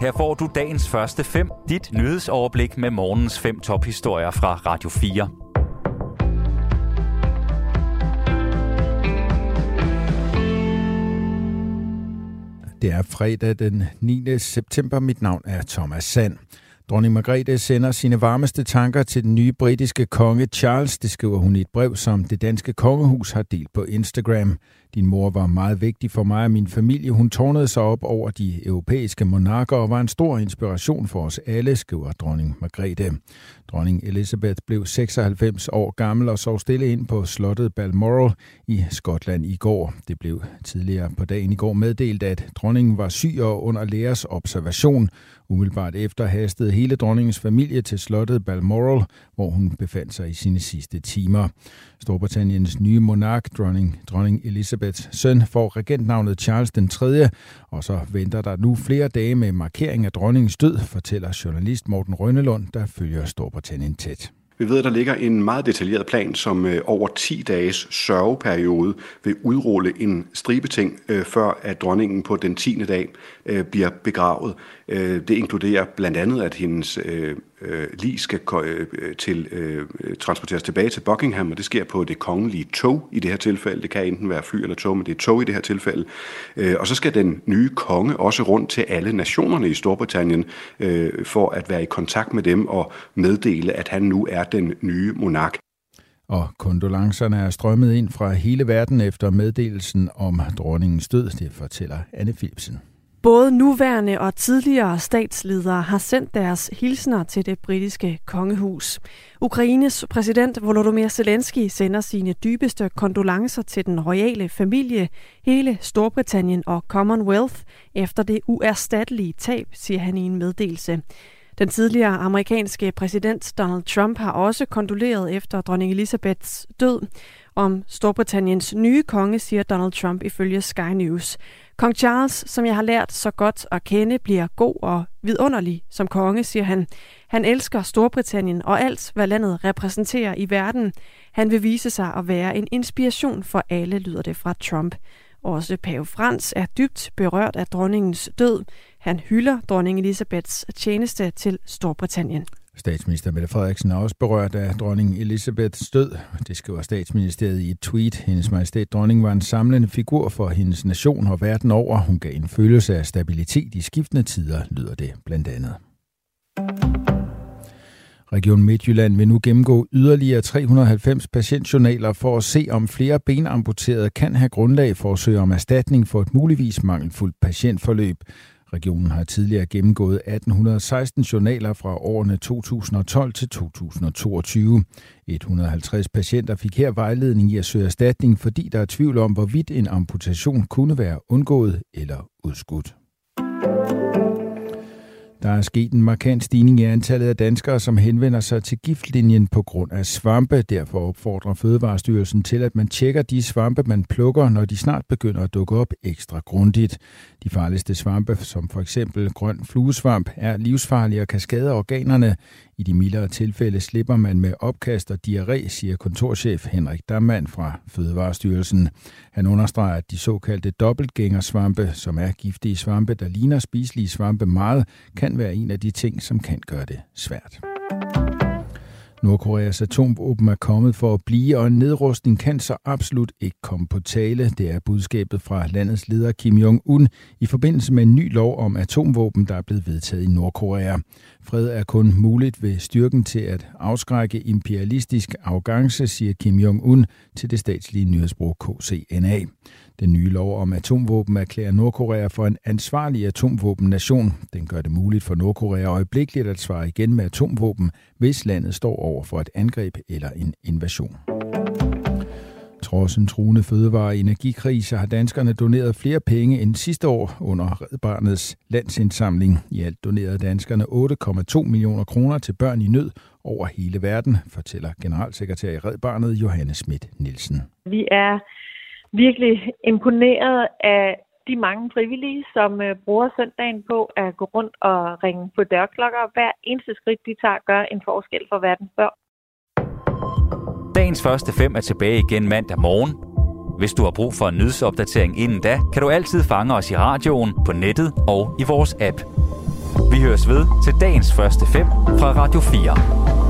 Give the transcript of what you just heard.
Her får du dagens første fem, dit nyhedsoverblik med morgens fem tophistorier fra Radio 4. Det er fredag den 9. september. Mit navn er Thomas Sand. Dronning Margrethe sender sine varmeste tanker til den nye britiske konge Charles. Det skriver hun i et brev, som det danske kongehus har delt på Instagram. Din mor var meget vigtig for mig og min familie. Hun tårnede sig op over de europæiske monarker og var en stor inspiration for os alle, skriver dronning Margrethe. Dronning Elizabeth blev 96 år gammel og sov stille ind på slottet Balmoral i Skotland i går. Det blev tidligere på dagen i går meddelt, at dronningen var syg og under lægers observation. Umiddelbart efter hastede hele dronningens familie til slottet Balmoral, hvor hun befandt sig i sine sidste timer. Storbritanniens nye monark, dronning, dronning Elizabeths søn, får regentnavnet Charles den 3., og så venter der nu flere dage med markering af dronningens død, fortæller journalist Morten Rønnelund, der følger Storbritannien tæt. Vi ved, at der ligger en meget detaljeret plan, som øh, over 10 dages sørgeperiode vil udrulle en stribe ting, øh, før at dronningen på den 10. dag øh, bliver begravet. Øh, det inkluderer blandt andet, at hendes øh, Øh, lige skal øh, til, øh, transporteres tilbage til Buckingham, og det sker på det kongelige tog i det her tilfælde. Det kan enten være fly eller tog, men det er tog i det her tilfælde. Øh, og så skal den nye konge også rundt til alle nationerne i Storbritannien øh, for at være i kontakt med dem og meddele, at han nu er den nye monark. Og kondolancerne er strømmet ind fra hele verden efter meddelelsen om dronningens død, det fortæller Anne Philipsen. Både nuværende og tidligere statsledere har sendt deres hilsner til det britiske kongehus. Ukraines præsident Volodymyr Zelensky sender sine dybeste kondolencer til den royale familie, hele Storbritannien og Commonwealth efter det uerstattelige tab, siger han i en meddelelse. Den tidligere amerikanske præsident Donald Trump har også kondoleret efter dronning Elizabeths død. Om Storbritanniens nye konge, siger Donald Trump ifølge Sky News. Kong Charles, som jeg har lært så godt at kende, bliver god og vidunderlig som konge, siger han. Han elsker Storbritannien og alt, hvad landet repræsenterer i verden. Han vil vise sig at være en inspiration for alle, lyder det fra Trump. Også pave Frans er dybt berørt af dronningens død. Han hylder dronning Elisabeths tjeneste til Storbritannien. Statsminister Mette Frederiksen er også berørt af dronning Elisabeths død. Det skriver statsministeriet i et tweet. Hendes majestæt dronning var en samlende figur for hendes nation og verden over. Hun gav en følelse af stabilitet i skiftende tider, lyder det blandt andet. Region Midtjylland vil nu gennemgå yderligere 390 patientjournaler for at se, om flere benamputerede kan have grundlag for at søge om erstatning for et muligvis mangelfuldt patientforløb. Regionen har tidligere gennemgået 1816 journaler fra årene 2012 til 2022. 150 patienter fik her vejledning i at søge erstatning, fordi der er tvivl om, hvorvidt en amputation kunne være undgået eller udskudt. Der er sket en markant stigning i antallet af danskere, som henvender sig til giftlinjen på grund af svampe. Derfor opfordrer Fødevarestyrelsen til, at man tjekker de svampe, man plukker, når de snart begynder at dukke op ekstra grundigt. De farligste svampe, som for eksempel grøn fluesvamp, er livsfarlige og kan skade organerne. I de mildere tilfælde slipper man med opkast og diarré, siger kontorchef Henrik Dammann fra Fødevarestyrelsen. Han understreger, at de såkaldte dobbeltgængersvampe, som er giftige svampe, der ligner spiselige svampe meget, kan være en af de ting, som kan gøre det svært. Nordkoreas atomvåben er kommet for at blive, og en nedrustning kan så absolut ikke komme på tale. Det er budskabet fra landets leder Kim Jong-un i forbindelse med en ny lov om atomvåben, der er blevet vedtaget i Nordkorea. Fred er kun muligt ved styrken til at afskrække imperialistisk arrogance, siger Kim Jong-un til det statslige nyhedsbrug KCNA. Den nye lov om atomvåben erklærer Nordkorea for en ansvarlig atomvåbennation. Den gør det muligt for Nordkorea øjeblikkeligt at svare igen med atomvåben, hvis landet står over for et angreb eller en invasion. Trods en truende fødevare- og energikrise har danskerne doneret flere penge end sidste år under Red Barnets landsindsamling. I alt donerede danskerne 8,2 millioner kroner til børn i nød over hele verden, fortæller generalsekretær i Red Barnet Johannes Schmidt Nielsen. Vi er virkelig imponeret af de mange frivillige, som øh, bruger søndagen på at gå rundt og ringe på dørklokker. Hver eneste skridt, de tager, gør en forskel for verdens børn. Dagens første fem er tilbage igen mandag morgen. Hvis du har brug for en nyhedsopdatering inden da, kan du altid fange os i radioen, på nettet og i vores app. Vi høres ved til dagens første fem fra Radio 4.